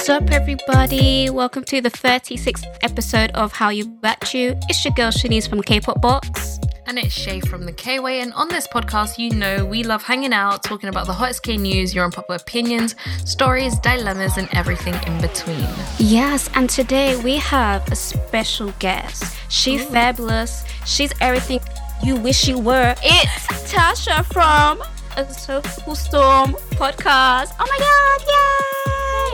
Sup, everybody? Welcome to the 36th episode of How You Bet You. It's your girl Shanice from K-pop Box. And it's Shay from the K-Way. And on this podcast, you know we love hanging out, talking about the hottest K news, your unpopular opinions, stories, dilemmas, and everything in between. Yes, and today we have a special guest. She's Ooh. fabulous. She's everything you wish you were. It's Tasha from a Soulful Storm podcast. Oh my god,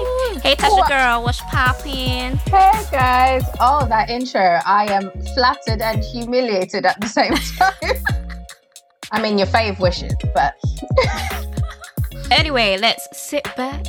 yay! Hey, Tasha girl, what's poppin'? Hey guys. Oh, that intro. I am flattered and humiliated at the same time. I mean, your fave wishes, but. anyway, let's sit back,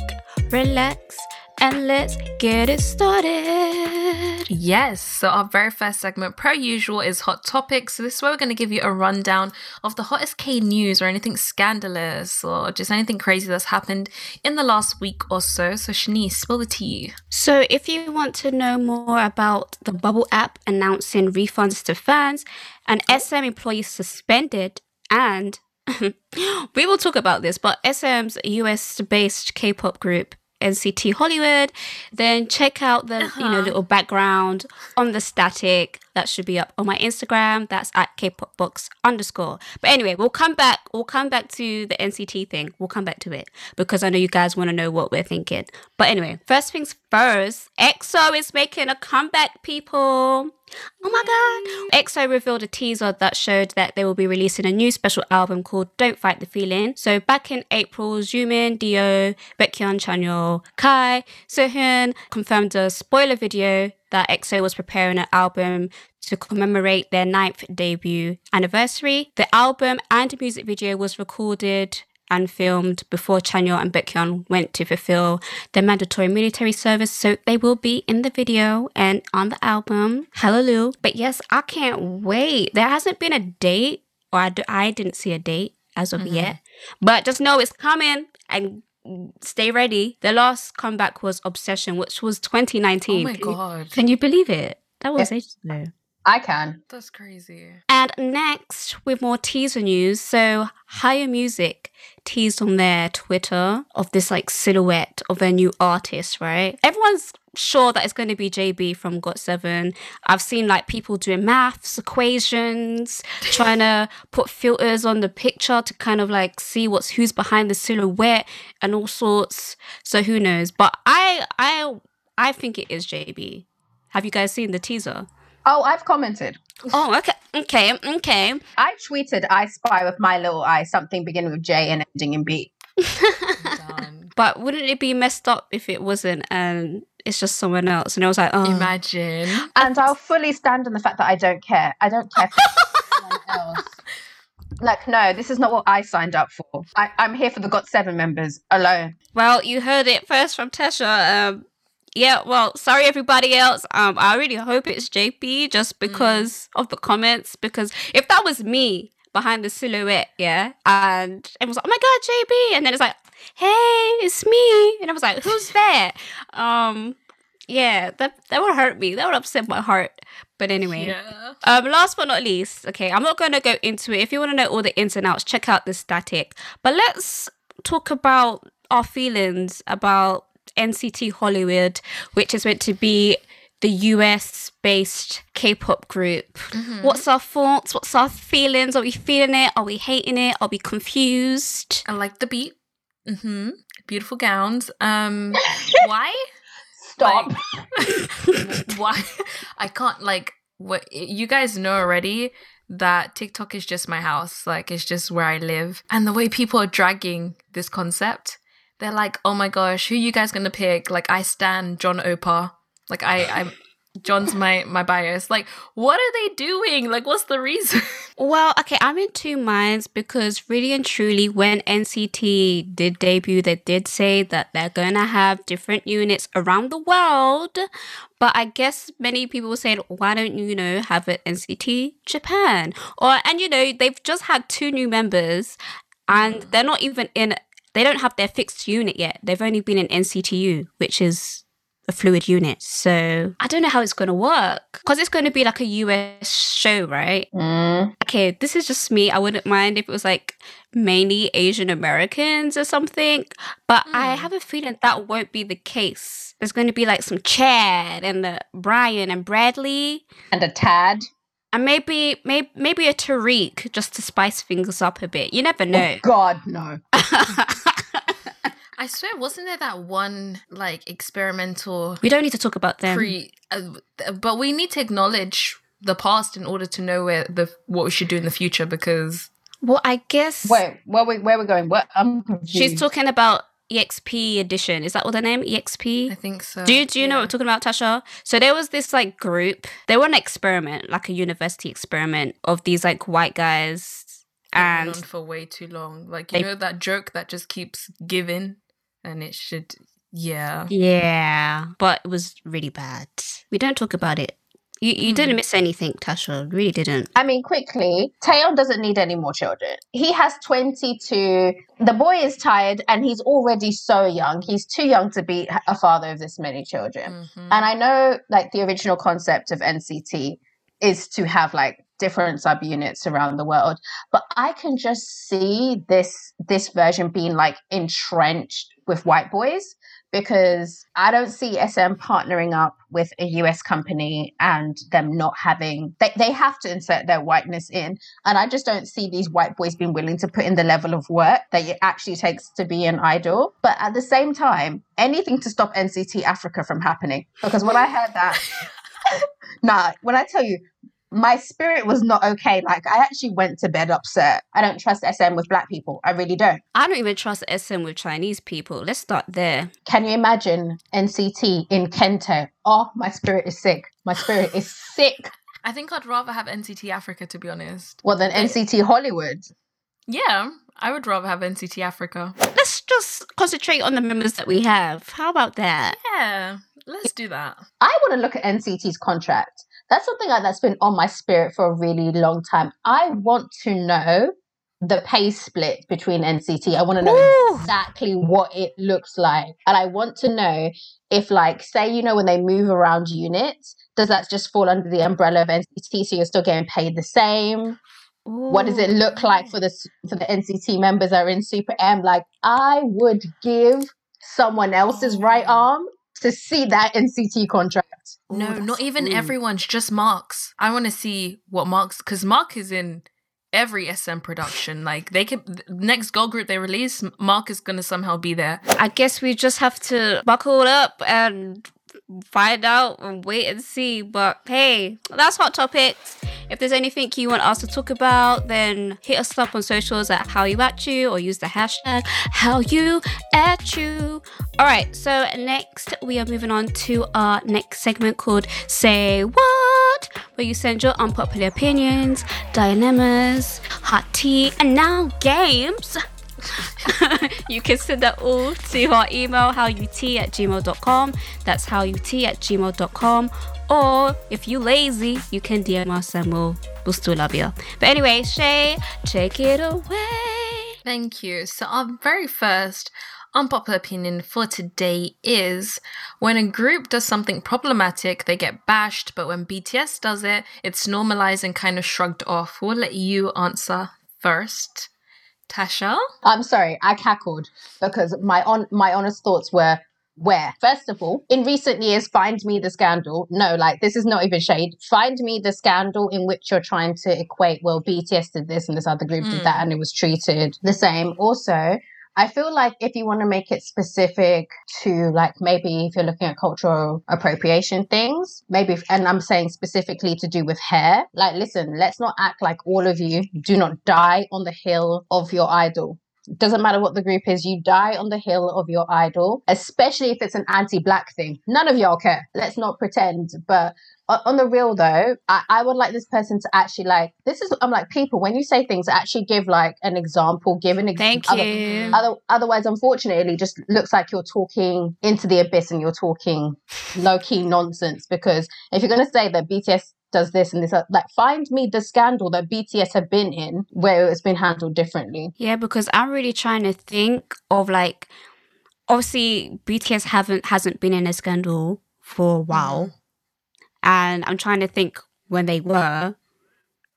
relax, and let's get it started. Yes, so our very first segment, per usual, is Hot Topics. So, this is where we're going to give you a rundown of the hottest K news or anything scandalous or just anything crazy that's happened in the last week or so. So, Shanice, spill the tea. So, if you want to know more about the Bubble app announcing refunds to fans, an SM employee suspended, and we will talk about this, but SM's US based K pop group NCT Hollywood, then check out the uh-huh. you know uh-huh. little background on the static that should be up on my Instagram. That's at kpopbox underscore. But anyway, we'll come back. We'll come back to the NCT thing. We'll come back to it because I know you guys want to know what we're thinking. But anyway, first things first, EXO is making a comeback, people. Oh my god! EXO revealed a teaser that showed that they will be releasing a new special album called Don't Fight the Feeling. So back in April, Xiumin, Dio, Baekhyun, Chanyeol, Kai, Sehun confirmed a spoiler video that EXO was preparing an album to commemorate their ninth debut anniversary. The album and music video was recorded and filmed before Chanyeol and Baekhyun went to fulfill their mandatory military service. So they will be in the video and on the album. Hallelujah. But yes, I can't wait. There hasn't been a date, or I d- I didn't see a date as of mm-hmm. yet. But just know it's coming and stay ready. The last comeback was Obsession, which was 2019. Oh my God. Can you believe it? That was ages ago. I can. That's crazy. And next, with more teaser news. So, H1GHR Music teased on their Twitter of this like silhouette of their new artist, right? Everyone's sure that it's going to be JB from GOT7. I've seen like people doing maths, equations, trying to put filters on the picture to kind of like see what's who's behind the silhouette and all sorts. So who knows? But I I I think it is JB. Have you guys seen the teaser? Oh, I've commented. Oh, okay, okay, okay. I tweeted I spy with my little eye something beginning with J and ending in B. but wouldn't it be messed up if it wasn't and it's just someone else? And I was like, oh. Imagine. And I'll fully stand on the fact that I don't care. I don't care someone else. Like, no, this is not what I signed up for. I, am here for the GOT7 members alone. Well, you heard it first from Tasha. Um, yeah, well, sorry everybody else. Um, I really hope it's JB just mm. because mm. of the comments. Because if that was me behind the silhouette, yeah, and it was like, oh my god, JB, and then it's like, hey, it's me, and I was like, who's that? um, yeah, that that would hurt me. That would upset my heart. But anyway, yeah. um, last but not least, okay, I'm not gonna go into it. If you want to know all the ins and outs, check out the static. But let's talk about our feelings about NCT Hollywood, which is meant to be the US based K pop group. Mm-hmm. What's our thoughts? What's our feelings? Are we feeling it? Are we hating it? Are we confused? I like the beat. Mm-hmm. Beautiful gowns. Um, why? Stop. Like, why? I can't like. What you guys know already that TikTok is just my house. Like it's just where I live, and the way people are dragging this concept they're like, oh my gosh, who you guys gonna pick? Like I stand John Opa. Like I, I John's my my bias. Like, what are they doing? Like, what's the reason? Well, okay, I'm in two minds because really and truly, when NCT did debut, they did say that they're gonna have different units around the world. But I guess many people said, why don't you, you know, have it NCT Japan? Or and you know, they've just had two new members and they're not even in they don't have their fixed unit yet. They've only been in NCT U, which is a fluid unit. So I don't know how it's going to work because it's going to be like a US show, right? Mm. Okay, this is just me. I wouldn't mind if it was like mainly Asian Americans or something, but I Hmm. have a feeling that won't be the case. There's going to be like some Chad and the Brian and Bradley. And a tad. And maybe, maybe, maybe a Tariq just to spice things up a bit. You never know. Oh, God, no. I swear, wasn't there that one like experimental we don't need to talk about them. pre? Uh, but we need to acknowledge the past in order to know where the what we should do in the future because well, I guess Wait, where we where we going? What? I'm confused. she's talking about EXP edition. Is that what the name? EXP? I think so. Do you, do you know what we're talking about, Tasha? So there was this like group. They were an experiment, like a university experiment of these like white guys, It and for way too long. Like you They- know that joke that just keeps giving, and it should. Yeah. yeah, but it was really bad. We don't talk about it. You you didn't miss anything, Tasha. Really didn't. I mean, quickly, Taeyong doesn't need any more children. He has 22. The boy is tired and he's already so young. He's too young to be a father of this many children. Mhm. And I know, like, the original concept of NCT is to have like different subunits around the world, but I can just see this this version being like entrenched with white boys because I don't see SM partnering up with a US company and them not having they, they have to insert their whiteness in. And I just don't see these white boys being willing to put in the level of work that it actually takes to be an idol. But at the same time, anything to stop NCT Africa from happening. Because when I heard that, nah, when I tell you my spirit was not okay. Like I actually went to bed upset. I don't trust SM with black people. I really don't. I don't even trust SM with Chinese people. Let's start there. Can you imagine NCT in Kente? Oh, my spirit is sick. My spirit is sick. I think I'd rather have NCT Africa to be honest. Well, than NCT Hollywood. Yeah, I would rather have NCT Africa. Let's just concentrate on the members that we have. How about that? Yeah, let's do that. I want to look at NCT's contract. That's something that's been on my spirit for a really long time. I want to know the pay split between NCT. I want to know Ooh. exactly what it looks like. And I want to know if, like, say, you know, when they move around units, does that just fall under the umbrella of NCT? So you're still getting paid the same? What does it look like for the for the NCT members that are in Super M? Like, I would give someone else's right arm to see that NCT contract. No, Ooh, not even ooh. everyone's, just Mark's. I want to see what Mark's, because Mark is in every SM production. Like, they could, next girl group they release, Mark is going to somehow be there. I guess we just have to buckle up and find out and wait and see. But hey, that's Hot Topics. If there's anything you want us to talk about, then hit us up on socials at How You At You or use the hashtag How You At You. All right, so next we are moving on to our next segment called Say What, where you send your unpopular opinions, dilemmas, hot tea, and now games. you can send that all to our email howut at gmail.com. That's howut at gmail.com. Or if you're lazy, you can DM us and we'll, we'll still love you. But anyway, Shay, take it away. Thank you. So, our very first unpopular opinion for today is when a group does something problematic, they get bashed, but when BTS does it, it's normalized and kind of shrugged off. We'll let you answer first. Tasha? I'm sorry, I cackled because my on my honest thoughts were where? First of all in recent years find me the scandal. No like this is not even shade. Find me the scandal in which you're trying to equate well bts did this and this other group did that hmm. and it was treated the same. Also I feel like if you want to make it specific to like maybe if you're looking at cultural appropriation things, maybe, if, and I'm saying specifically to do with hair, like listen, let's not act like all of you do not die on the hill of your idol. Doesn't matter what the group is, you die on the hill of your idol, especially if it's an anti black thing. None of y'all care. Let's not pretend. But on the real though, I, I, would like this person to actually like this is I'm like people when you say things actually give like an example, give an example. Thank you. Other, otherwise, unfortunately, just looks like you're talking into the abyss and you're talking low key nonsense. Because if you're gonna say that BTS does this and this, uh, like find me the scandal that BTS have been in where it's been handled differently. Yeah, because I'm really trying to think of like obviously BTS haven't hasn't been in a scandal for a while. Mm and I'm trying to think when they were.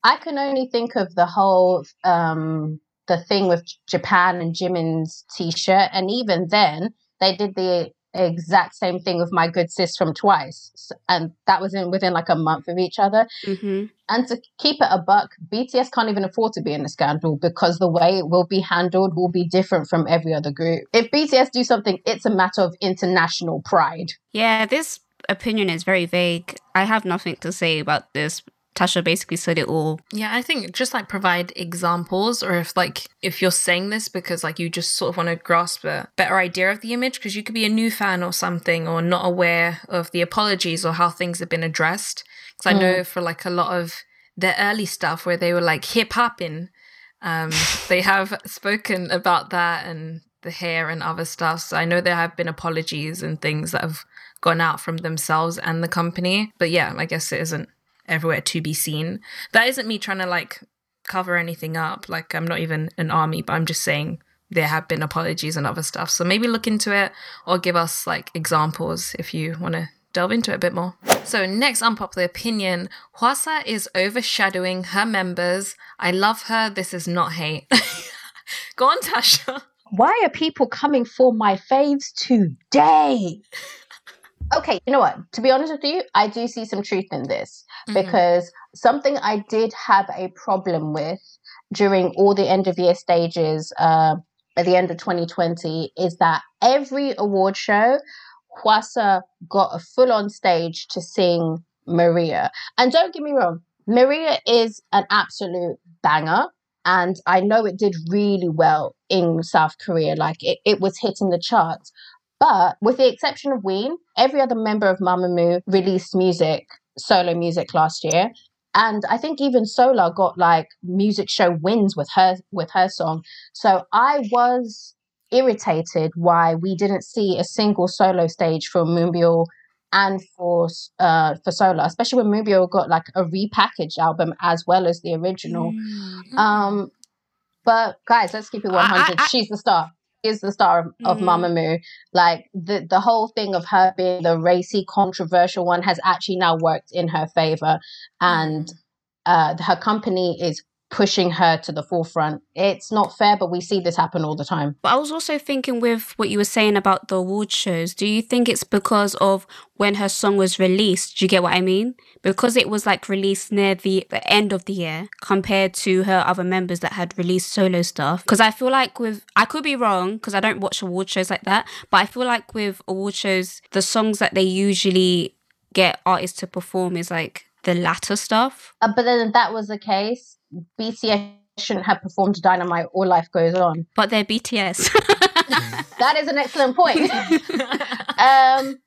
I can only think of the whole um, the thing with Japan and Jimin's t-shirt, and even then they did the exact same thing with my good sis from Twice, and that was in within like a month of each other. Mm-hmm. And to keep it a buck, BTS can't even afford to be in a scandal because the way it will be handled will be different from every other group. If BTS do something, it's a matter of international pride. Yeah, this opinion is very vague. I have nothing to say about this. Tasha basically said it all. Yeah, I think just like provide examples, or if like if you're saying this because like you just sort of want to grasp a better idea of the image, because you could be a new fan or something, or not aware of the apologies or how things have been addressed. Because I know mm. for like a lot of their early stuff where they were like hip hopping, um, they have spoken about that and the hair and other stuff. So I know there have been apologies and things that have gone out from themselves and the company. But yeah, I guess it isn't everywhere to be seen. That isn't me trying to like cover anything up. Like I'm not even an army, but I'm just saying there have been apologies and other stuff. So maybe look into it or give us like examples if you want to delve into it a bit more. So, next unpopular opinion Hwasa is overshadowing her members. I love her. This is not hate. Go on, Tasha. Why are people coming for my faves today? okay, you know what? To be honest with you, I do see some truth in this mm-hmm. because something I did have a problem with during all the end of year stages uh, at the end of 2020 is that every award show, Hwasa got a full on stage to sing Maria. And don't get me wrong, Maria is an absolute banger. And I know it did really well in South Korea. Like it, it was hitting the charts. But with the exception of Wheein, every other member of Mamamoo released music, solo music last year. And I think even Solar got like music show wins with her with her song. So I was irritated why we didn't see a single solo stage for Moonbyul and for uh for Solar, especially when Moonbyul got like a repackaged album as well as the original. Mm-hmm. Um, but guys, let's keep it one hundred. She's the star is the star of, of mm. Mamamoo. Like the the whole thing of her being the racy, controversial one has actually now worked in her favor, and mm. uh, her company is pushing her to the forefront. It's not fair, but we see this happen all the time. But I was also thinking with what you were saying about the award shows, do you think it's because of when her song was released? Do you get what I mean? Because it was like released near the, the end of the year compared to her other members that had released solo stuff. Because I feel like with, I could be wrong because I don't watch award shows like that, but I feel like with award shows, the songs that they usually get artists to perform is like the latter stuff. Uh, but then that was the case, BTS shouldn't have performed Dynamite or Life Goes On. But they're BTS. that is an excellent point. um,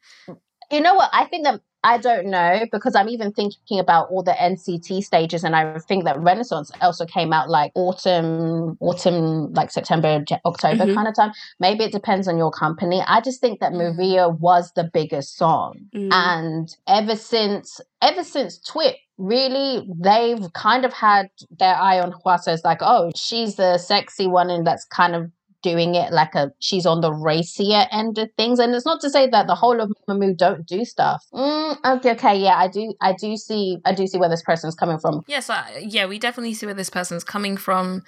you know what? I think that I don't know because I'm even thinking about all the NCT stages, and I think that Resonance also came out like autumn, autumn, like September, October mm-hmm. kind of time. Maybe it depends on your company. I just think that mm. Maria was the biggest song, mm. and ever since, ever since Twit really they've kind of had their eye on Hwasa as like, oh, she's the sexy one and that's kind of doing it like a she's on the racier end of things. And it's not to say that the whole of Mamamoo don't do stuff. Mm, okay, okay, yeah, I do, I do see, I do see where this person's coming from. Yes, uh, yeah, we definitely see where this person's coming from.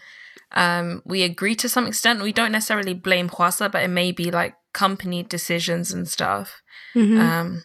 Um, we agree to some extent. We don't necessarily blame Hwasa, but it may be like company decisions and stuff. Mm-hmm. Um,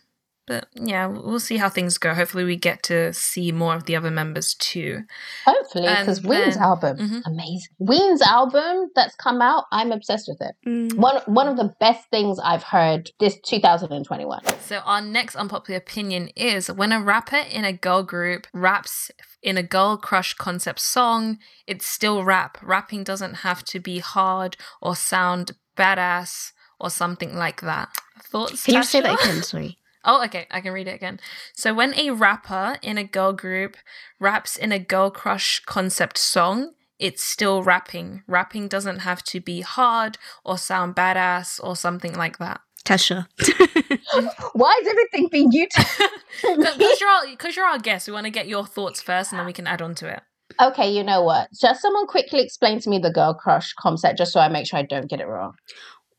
but yeah, we'll see how things go. Hopefully, we get to see more of the other members too. Hopefully, because Wheein's then- album, Mhm. amazing. Wheein's album that's come out, I'm obsessed with it. Mm. One one of the best things I've heard this 2021. So, our next unpopular opinion is when a rapper in a girl group raps in a girl crush concept song, it's still rap. Rapping doesn't have to be hard or sound badass or something like that. Thoughts? Can you say that again? Sorry. Oh, okay, I can read it again. So, when a rapper in a girl group raps in a girl crush concept song, it's still rapping. Rapping doesn't have to be hard or sound badass or something like that. Tasha. Why is everything being you? Because you're, our- 'cause you're our guest, we want to get your thoughts first and then we can add on to it. okay, you know what? Just someone quickly explain to me the girl crush concept, just so I make sure I don't get it wrong.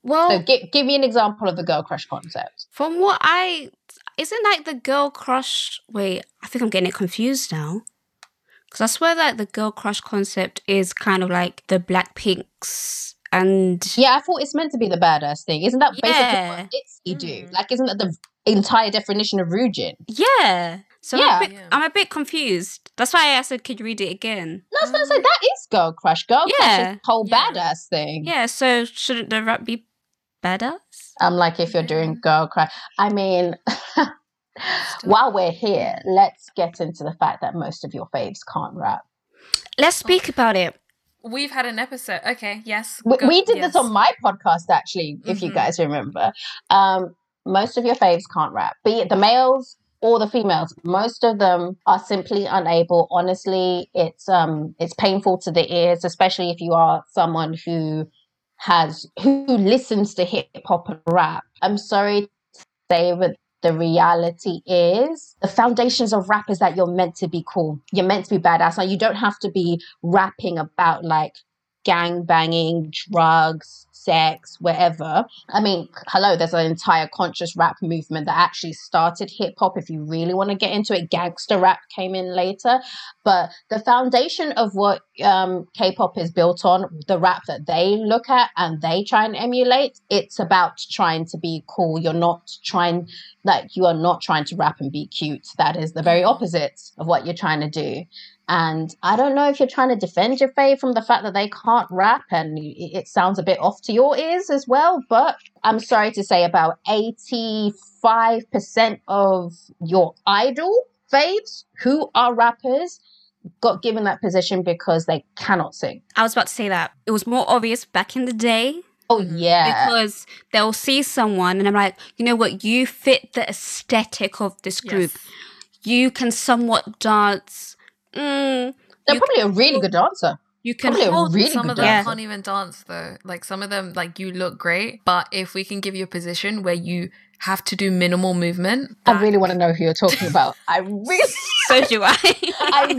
Well, So give give me an example of the girl crush concept. from what I isn't like the girl crush. Wait, I think I'm getting it confused now. Because I swear that the girl crush concept is kind of like the Blackpinks and Yeah, I thought it's meant to be the badass thing. Isn't that basically Yeah. what Itzy do? Mm. Like, isn't that the entire definition of Ryujin? yeah. So I'm, Yeah. a bit, Yeah. I'm a bit confused. That's why I said, could you read it again? No, I was gonna say that is girl crush. Girl crush Yeah. is the whole Yeah. badass thing. Yeah. So shouldn't the rap be badass? I'm like, if you're doing girl crush, I mean, while we're here, let's get into the fact that most of your faves can't rap. Let's speak about it. We've had an episode. Okay, yes. We, we did yes. this on my podcast, actually, if you Mhm. guys remember. Um, most of your faves can't rap, be it the males or the females. Most of them are simply unable. Honestly, it's um, it's painful to the ears, especially if you are someone who has who listens to hip hop and rap. I'm sorry to say, but the reality is the foundations of rap is that you're meant to be cool. You're meant to be badass. Now you don't have to be rapping about like gang banging, drugs, sex, whatever. I mean, hello, there's an entire conscious rap movement that actually started hip hop. If you really want to get into it, gangster rap came in later. But the foundation of what um, K pop is built on, the rap that they look at and they try and emulate, it's about trying to be cool. You're not trying, like, you are not trying to rap and be cute. That is the very opposite of what you're trying to do. And I don't know if you're trying to defend your faith from the fact that they can't rap and it it sounds a bit off to your ears as well. But I'm sorry to say, about 85% of your idol faves who are rappers got given that position because they cannot sing. I was about to say that it was more obvious back in the day Oh, yeah. because they'll see someone and I'm like, you know what, you fit the aesthetic of this group. Yes. You can somewhat dance. Mm, They're probably a really good dancer. you can Probably a hold really some good of them dancer. can't even dance though. Like some of them, like you look great, but if we can give you a position where you have to do minimal movement, I really want to know who you're talking about. I really. so do I. I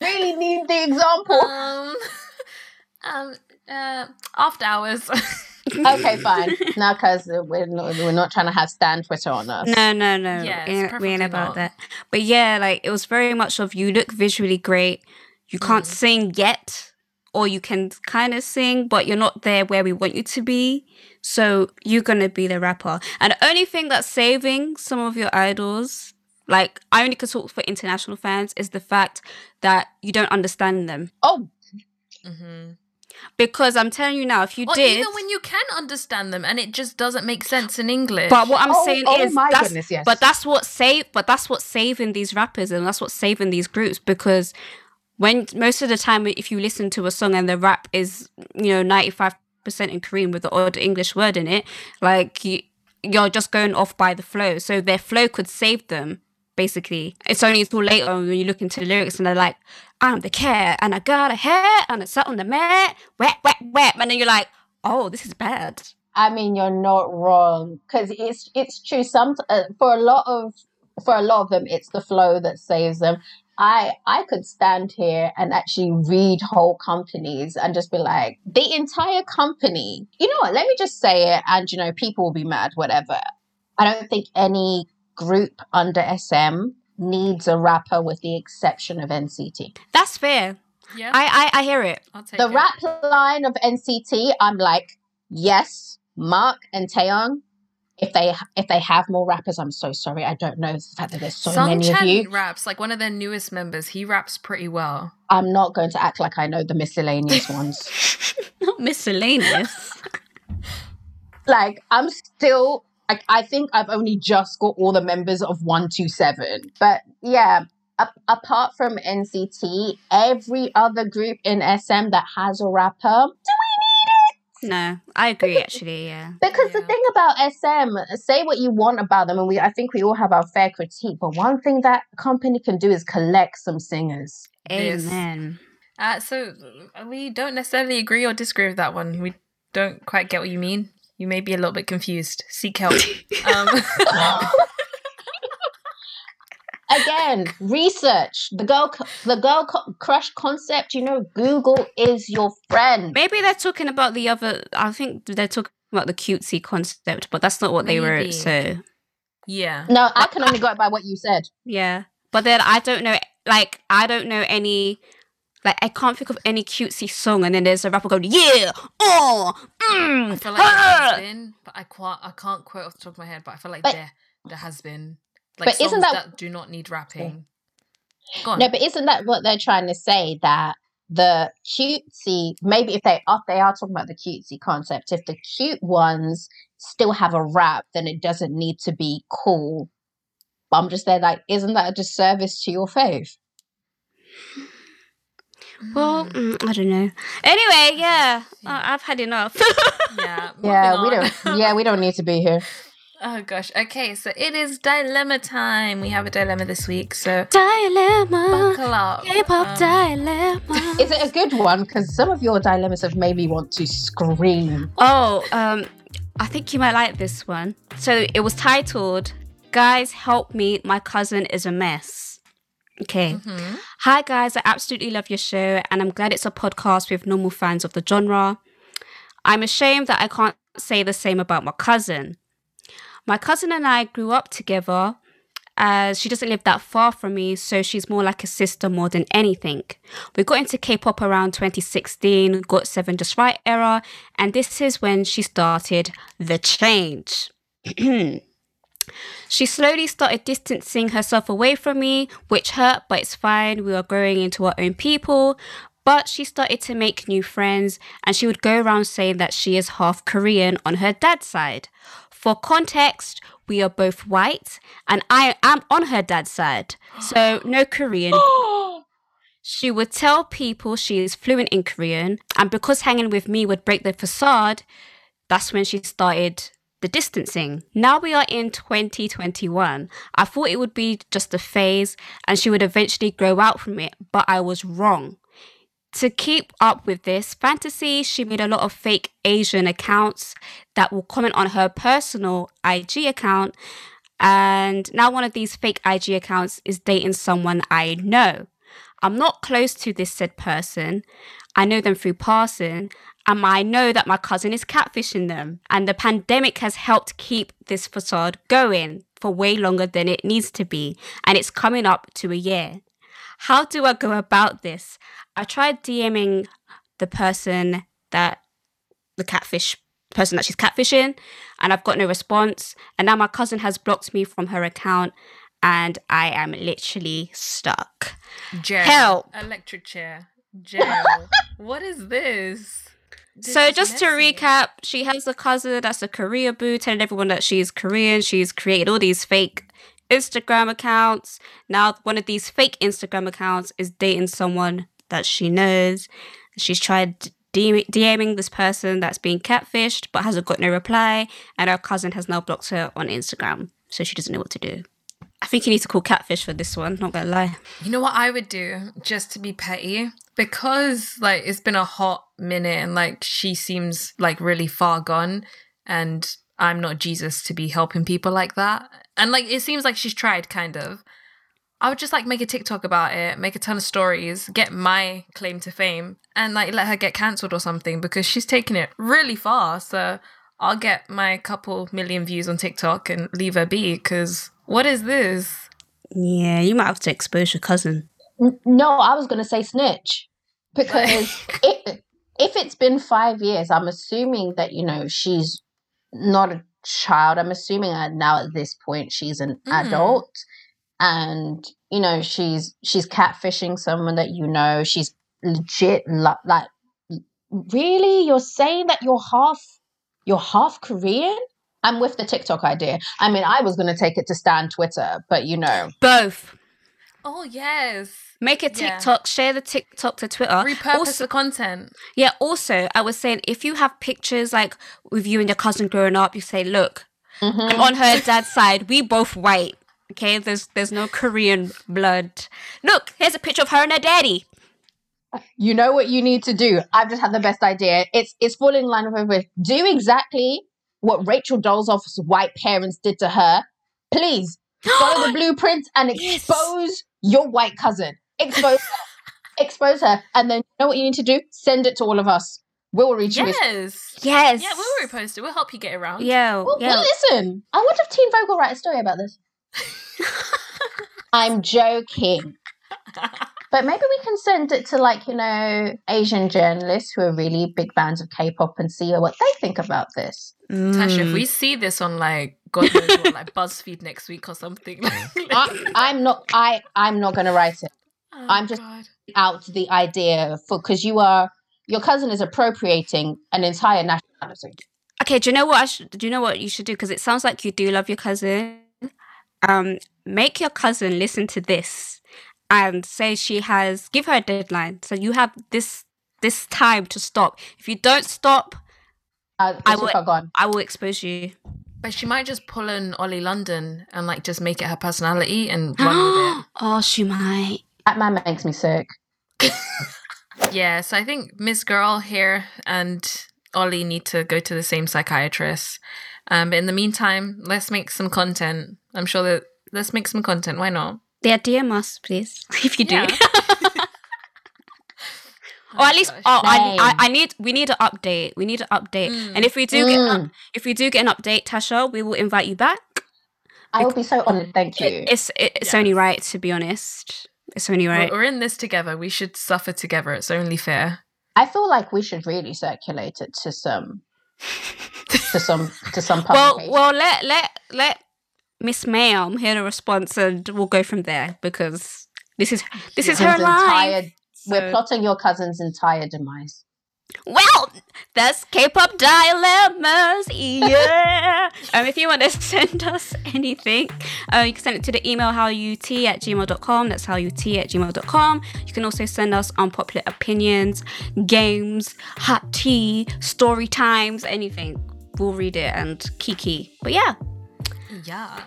really need the example. um, um, uh, after hours. okay, fine. No, because we're not, we're not trying to have Stan Twitter on us. No, no, no. Yes, we, ain't, we ain't about not. that. But yeah, like it was very much of you look visually great. You can't Mm. sing yet, or you can kind of sing, but you're not there where we want you to be. So you're gonna be the rapper. And the only thing that's saving some of your idols, like I only can talk for international fans, is the fact that you don't understand them. Oh, hmm Because I'm telling you now, if you Or did, even when you can understand them and it just doesn't make sense in English. But what I'm Oh, saying oh is my that's goodness, yes. but that's what save but that's what's saving these rappers and that's what's saving these groups because when most of the time if you listen to a song and the rap is you know 95% in Korean with the odd English word in it like you, you're just going off by the flow so their flow could save them basically it's only until later when you look into the lyrics and they're like I'm the cat and I got a hat and I sat on the mat wet wet wet and then you're like oh this is bad I mean, you're not wrong because it's it's true. Some uh, for a lot of for a lot of them, it's the flow that saves them. I I could stand here and actually read whole companies and just be like, the entire company. You know what? Let me just say it, and you know, people will be mad, whatever. I don't think any group under SM needs a rapper with the exception of NCT. That's fair. Yeah, I I, I hear it. The it. rap line of NCT, I'm like, yes, Mark and Taeyong. If they if they have more rappers, I'm so sorry. I don't know the fact that there's so Sung many of Chan you. raps like one of their newest members. He raps pretty well. I'm not going to act like I know the miscellaneous ones. Not miscellaneous. like I'm still like I think I've only just got all the members of 127. But yeah, a- apart from NCT, every other group in SM that has a rapper do we need it? no, I agree. Actually, yeah. because the thing about SM, say what you want about them and we I think we all have our fair critique, but one thing that company can do is collect some singers. This. Amen. Uh, so uh, we don't necessarily agree or disagree with that one. We don't quite get what you mean. You may be a little bit confused. Seek help. um, Again, research the girl, the girl co- crush concept. You know, Google is your friend. Maybe they're talking about the other. I think they're talking about the cutesy concept, but that's not what they Maybe. wrote. So yeah. No, I can only go by what you said. yeah. But then I don't know. Like I don't know any. Like I can't think of any cutesy song, and then there's a rapper going, "Yeah, oh, mm, I feel like there ah." has been, but I can't. I can't quote off the top of my head. But I feel like But- there, there has been. Like But songs isn't that... that- do not need rapping. Go on. No, but isn't that what they're trying to say? That the cutesy, maybe if they are, they are talking about the cutesy concept. If the cute ones still have a rap, then it doesn't need to be cool. But I'm just there, like, isn't that a disservice to your fave? Well, mm, I don't know. Anyway, yeah, I- I've had enough. yeah. Yeah, we moving don't. Yeah, we don't need to be here. Oh gosh. Okay, so it is dilemma time. We have a dilemma this week, so dilemma, buckle up. K-pop Um, dilemma. Is it a good one? Because some of your dilemmas have made me want to scream. Oh, um, I think you might like this one. So it was titled, Guys, Help Me, My Cousin is a Mess. Okay. mhm. Hi, guys, I absolutely love your show, and I'm glad it's a podcast with normal fans of the genre. I'm ashamed that I can't say the same about my cousin. My cousin and I grew up together as she doesn't live that far from me, so she's more like a sister more than anything. We got into K pop around 2016, GOT7 Just Right era, and this is when she started the change. She slowly started distancing herself away from me, which hurt, but it's fine. We are growing into our own people. But she started to make new friends, and she would go around saying that she is half Korean on her dad's side. For context, we are both white, and I am on her dad's side, so no Korean. She would tell people she is fluent in Korean, and because hanging with me would break the facade, that's when she started the distancing. Now we are in 2021. I thought it would be just a phase and she would eventually grow out from it, but I was wrong. To keep up with this fantasy, she made a lot of fake Asian accounts that will comment on her personal IG account. And now one of these fake IG accounts is dating someone I know. I'm not close to this said person. I know them through passing, and I know that my cousin is catfishing them. And the pandemic has helped keep this facade going for way longer than it needs to be, and it's coming up to a year. How do I go about this? I tried DMing the person that the catfish person that she's catfishing, and I've got no response. And now my cousin has blocked me from her account, and I am literally stuck. Jail. Help. Electric chair. Jail. what is this? So just to recap, she has a cousin that's a Koreaboo, telling everyone that she's Korean. She's created all these fake Instagram accounts. Now one of these fake Instagram accounts is dating someone that she knows. She's tried DMing this person that's being catfished, but hasn't got no reply. And her cousin has now blocked her on Instagram, so she doesn't know what to do. I think you need to call catfish for this one. Not gonna lie. You know what I would do just to be petty? Because like it's been a hot minute and like she seems like really far gone and I'm not Jesus to be helping people like that. And like it seems like she's tried kind of. I would just like make a TikTok about it, make a ton of stories, get my claim to fame, and like let her get cancelled or something because she's taking it really far. So I'll get my couple million views on TikTok and leave her be because what is this? Yeah, you might have to expose your cousin. No, I was going to say snitch because if, if it's been five years, I'm assuming that, you know, she's not a child. I'm assuming now at this point she's an Mm. adult and, you know, she's she's catfishing someone that you know. She's legit lo- like really you're saying that you're half you're half Korean? I'm with the TikTok idea. I mean, I was going to take it to Stan Twitter, but you know, Both. Oh yes. Make a Yeah. TikTok, share the TikTok to Twitter. Repurpose Also, the content. yeah, also, I was saying if you have pictures like with you and your cousin growing up, you say, look, Mhm. I'm on her dad's side. We both white. Okay, there's there's no Korean blood. Look, here's a picture of her and her daddy. you know what you need to do. I've just had the best idea. It's it's falling in line with with do exactly what Rachel Dolezal's white parents did to her. Please follow the blueprint and Yes. Expose your white cousin. Expose her. expose her, and then you know what you need to do? Send it to all of us. We'll reach you. Yes. Yes. Yeah, we'll repost it. We'll help you get around. Yeah, Well, yeah. well, listen, I wonder if Teen Vogue will write a story about this. I'm joking. But maybe we can send it to like, you know, Asian journalists who are really big fans of K-pop and see what they think about this. Tasha, if Mm. we see this on like God knows what, like BuzzFeed next week or something. I, I'm not I I'm not gonna write it Oh, I'm just- God. out the idea for because you are your cousin is appropriating an entire nationality. Okay, do you know what I should do you know what you should do? Because it sounds like you do love your cousin. Um, make your cousin listen to this and say she has give her a deadline. So you have this this time to stop. If you don't stop, Uh, I I will- gone. I will expose you. But she might just pull in Ollie London and like just make it her personality and run with it. oh, she might. That man makes me sick. it. Yeah, so I think Miss Girl here and Ollie need to go to the same psychiatrist. Um, but in the meantime, let's make some content. I'm sure that let's make some content. Why not? Yeah, DM us, please, if you do. Yeah. Or at least, oh, I, I, I need, we need an update. We need an update. Mm. And if we do get, Mm. if we do get an update, Tasha, we will invite you back. I will be so honored. Thank you. It- It's it's only right to be honest. It's only right. We're, we're in this together. We should suffer together. It's only fair. I feel like we should really circulate it to some to some to some well, publication. well, let let let Miss Ma'am hear the response, and we'll go from there because this is this is her Cousin's line. entire- We're plotting your cousin's entire demise. Well, that's K-pop dilemmas. Yeah. um, if you want to send us anything, uh, you can send it to the email howut at gmail.com. That's howut at gmail.com. You can also send us unpopular opinions, games, hot tea, story times, anything. We'll read it and kiki. But yeah, Yeah.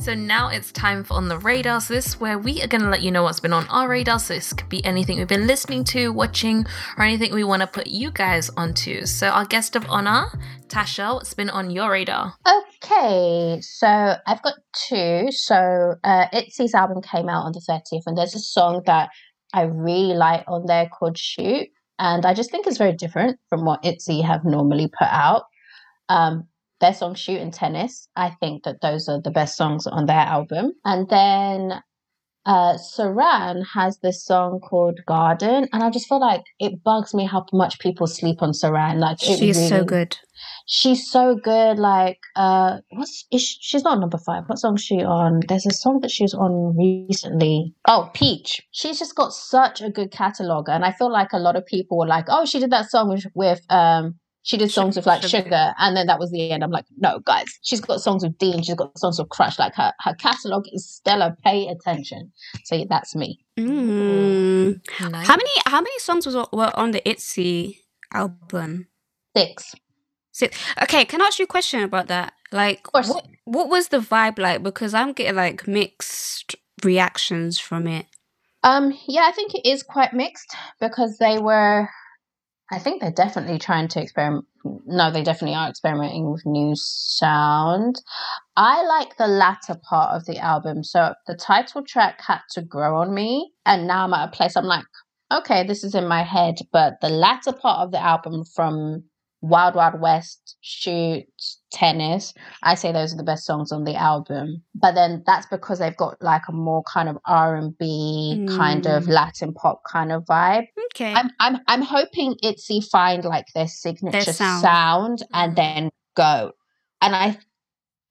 So now it's time for On the Radar. So this is where we are going to let you know what's been on our radar. So this could be anything we've been listening to, watching, or anything we want to put you guys onto. So our guest of honor, Tasha, what's been on your radar? Okay, so I've got two. So uh, Itzy's album came out on the 30th, and there's a song that I really like on there called Shoot. And I just think it's very different from what Itzy have normally put out. Um, their song Shoot and Tennis, I think that those are the best songs on their album. And then uh, Suran has this song called Garden, and I just feel like it bugs me how much people sleep on Suran. Like she's so good. she's so good. Like, uh, what's is she, she's not number five. What song is she on? There's a song that she's on recently. Oh, Peach. She's just got such a good catalog, and I feel like a lot of people were like, "Oh, she did that song with, with um." She did songs with like Suga. Suga, and then that was the end. I'm like, no, guys. She's got songs with Dean. She's got songs with Crush. Like her, her catalog is stellar. Pay attention. So yeah, that's me. Mm. Nice. How many how many songs was were on the Itzy album? Six. Six. Okay, can I ask you a question about that? Like, course. what what was the vibe like? Because I'm getting like mixed reactions from it. Um, yeah, I think it is quite mixed because they were I think they're definitely trying to experiment. No, they definitely are experimenting with new sound. I like the latter part of the album. So the title track had to grow on me, and now I'm at a place I'm like, okay, this is in my head. But the latter part of the album from Wild Wild West, Shoot, Tennis. I say those are the best songs on the album. But then that's because they've got like a more kind of R and B kind of Mm. Latin pop kind of vibe. Okay. I'm I'm I'm hoping ITZY find like their signature sound. sound, and Mhm. then go. And I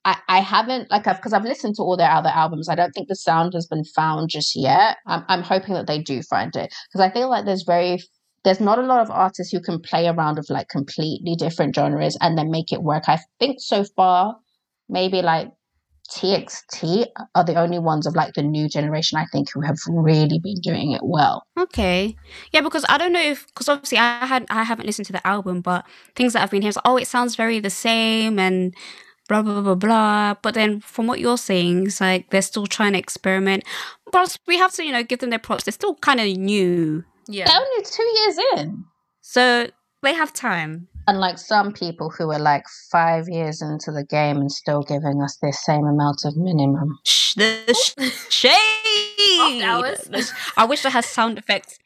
I, I haven't like I've because I've listened to all their other albums. I don't think the sound has been found just yet. I'm I'm hoping that they do find it because I feel like there's very there's not a lot of artists who can play around with like completely different genres and then make it work. I think so far maybe like TXT are the only ones of like the new generation I think who have really been doing it well. Okay. Yeah, because I don't know if because obviously I had I haven't listened to the album, but things that I've been hearing is oh it sounds very the same and blah blah blah blah. But then from what you're saying, it's like they're still trying to experiment. But we have to, you know, give them their props. They're still kind of new. Yeah. They're only two years in. So they have time. Unlike some people who are like five years into the game and still giving us the same amount of minimum. Shh, the sh- shade. hours. I wish I had sound effects.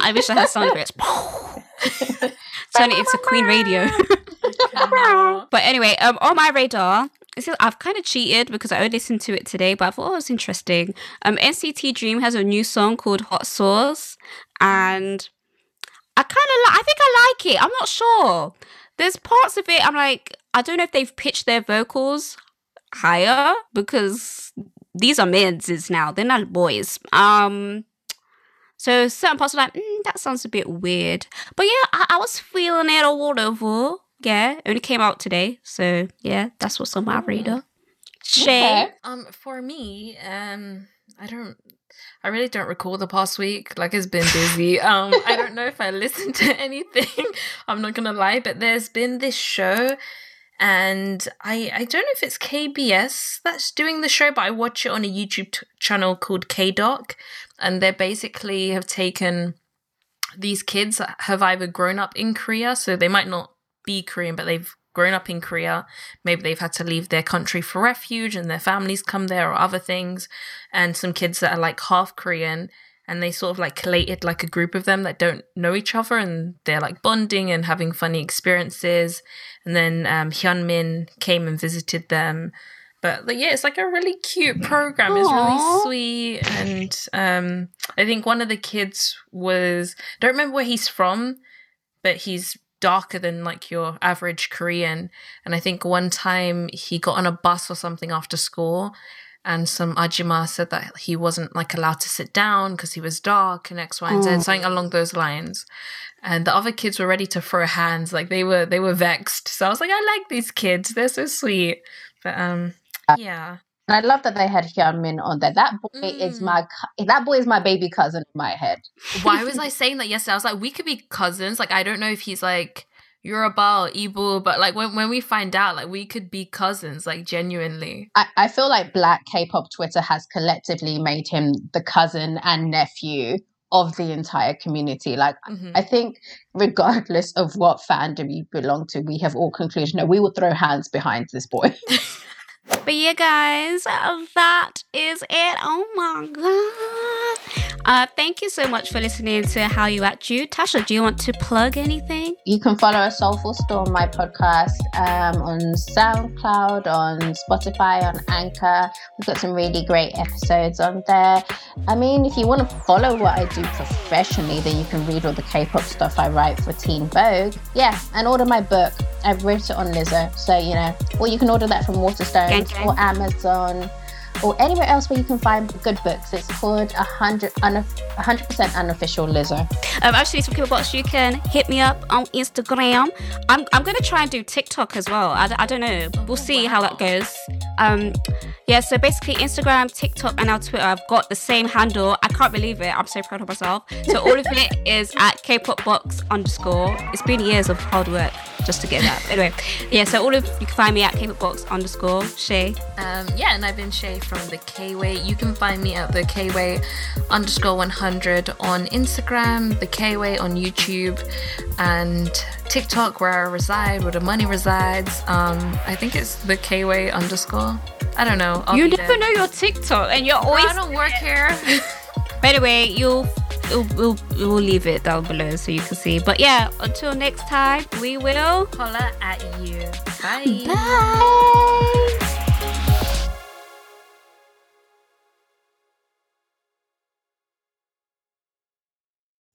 I wish I had sound effects. Turn it into Queen Radio. But anyway, um, on my radar, it says I've kind of cheated because I only listened to it today, but I thought oh, it was interesting. Um, NCT Dream has a new song called Hot Sauce, and I kind of like. I think I like it. I'm not sure. There's parts of it I'm like, I don't know if they've pitched their vocals higher because these are mids now. They're not boys. Um. So certain parts are like, mm, that sounds a bit weird. But yeah, I, I was feeling it or whatever. Yeah, it only came out today. So yeah, that's what's on my radar. Shay. Okay. Um, for me, um, I don't. I really don't recall the past week. Like it's been busy. Um, I don't know if I listened to anything. I'm not gonna lie, but there's been this show, and I I don't know if it's KBS that's doing the show, but I watch it on a YouTube t- channel called K Doc, and they basically have taken these kids have either grown up in Korea, so they might not be Korean, but they've grown up in Korea. Maybe they've had to leave their country for refuge and their families come there or other things. And some kids that are like half Korean and they sort of like collated like a group of them that don't know each other and they're like bonding and having funny experiences. And then um, Hyunmin came and visited them. But like, yeah, it's like a really cute program. It's Aw. really sweet. And um, I think one of the kids was, don't remember where he's from, but he's darker than like your average Korean. And I think one time he got on a bus or something after school, and some ajima said that he wasn't like allowed to sit down because he was dark and X, Y, and Z, Oh. something along those lines. And the other kids were ready to throw hands, like they were they were vexed. So I was like, I like these kids; they're so sweet. But um, yeah, And I love that they had Hyunmin on there. That boy is Mm. my that boy is my baby cousin in my head. why was I saying that yesterday? I was like, we could be cousins. Like, I don't know if he's like Yoruba or Igbo, but like when, when we find out, like we could be cousins, like genuinely. I, I feel like black K-pop Twitter has collectively made him the cousin and nephew of the entire community. Like Mhm. I think regardless of what fandom you belong to, we have all concluded no, we will throw hands behind this boy. But yeah, guys, that is it. Oh my god. Uh, thank you so much for listening to How You At You. Tasha, do you want to plug anything? You can follow a Soulful Storm, my podcast, um, on SoundCloud, on Spotify, on Anchor. We've got some really great episodes on there. I mean, if you want to follow what I do professionally, then you can read all the K-pop stuff I write for Teen Vogue. Yeah, and order my book. I wrote it on Lizzo, so you know, or you can order that from Waterstones Gang, gang. or Amazon. Or anywhere else where you can find good books. It's called a hundred, hundred percent unofficial Lizzo. Um, actually, for Kpop Box, you can hit me up on Instagram. I'm, I'm going to try and do TikTok as well. I, I don't know. We'll see how that goes. Um, yeah, so basically, Instagram, TikTok, and now Twitter, I've got the same handle. I can't believe it. I'm so proud of myself. So all of it is at Kpop Box underscore. It's been years of hard work. just to get that. Anyway, yeah. So all of you can find me at Box underscore Shay. Um, yeah, and I've been Shay from the K Way. You can find me at the K Way underscore 100 on Instagram, the K Way on YouTube, and TikTok where I reside, where the money resides. Um, I think it's the K Way underscore. I don't know. I'll you never there. know your TikTok, and you're always. I don't work here. By the way, you'll we'll, we'll, we'll leave it down below so you can see. But yeah, until next time, we will holla at you. Bye. Bye.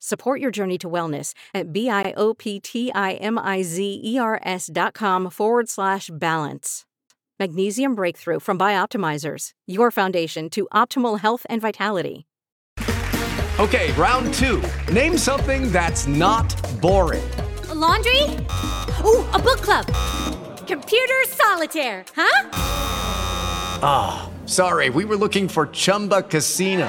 Support your journey to wellness at B-I-O-P-T-I-M-I-Z-E-R-S dot com forward slash balance. Magnesium Breakthrough from Bioptimizers, your foundation to optimal health and vitality. Okay, round two. Name something that's not boring. A laundry? Ooh, a book club. Computer solitaire, huh? Ah, oh, sorry, we were looking for Chumba Casino.